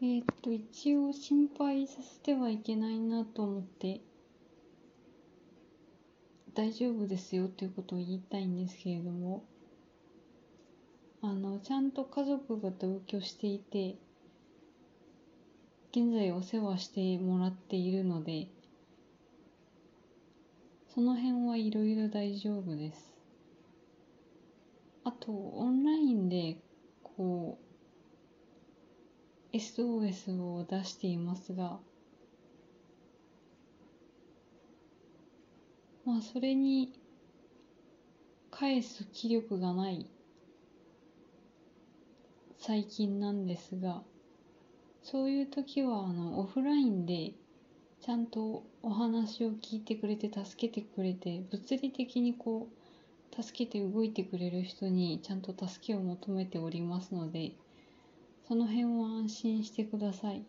えっと、一応心配させてはいけないなと思って、大丈夫ですよということを言いたいんですけれども、あの、ちゃんと家族が同居していて、現在お世話してもらっているので、その辺はいろいろ大丈夫です。あと、オンラインで、SOS を出していますが、まあ、それに返す気力がない最近なんですがそういう時はあのオフラインでちゃんとお話を聞いてくれて助けてくれて物理的にこう助けて動いてくれる人にちゃんと助けを求めておりますのでその辺は安心してください。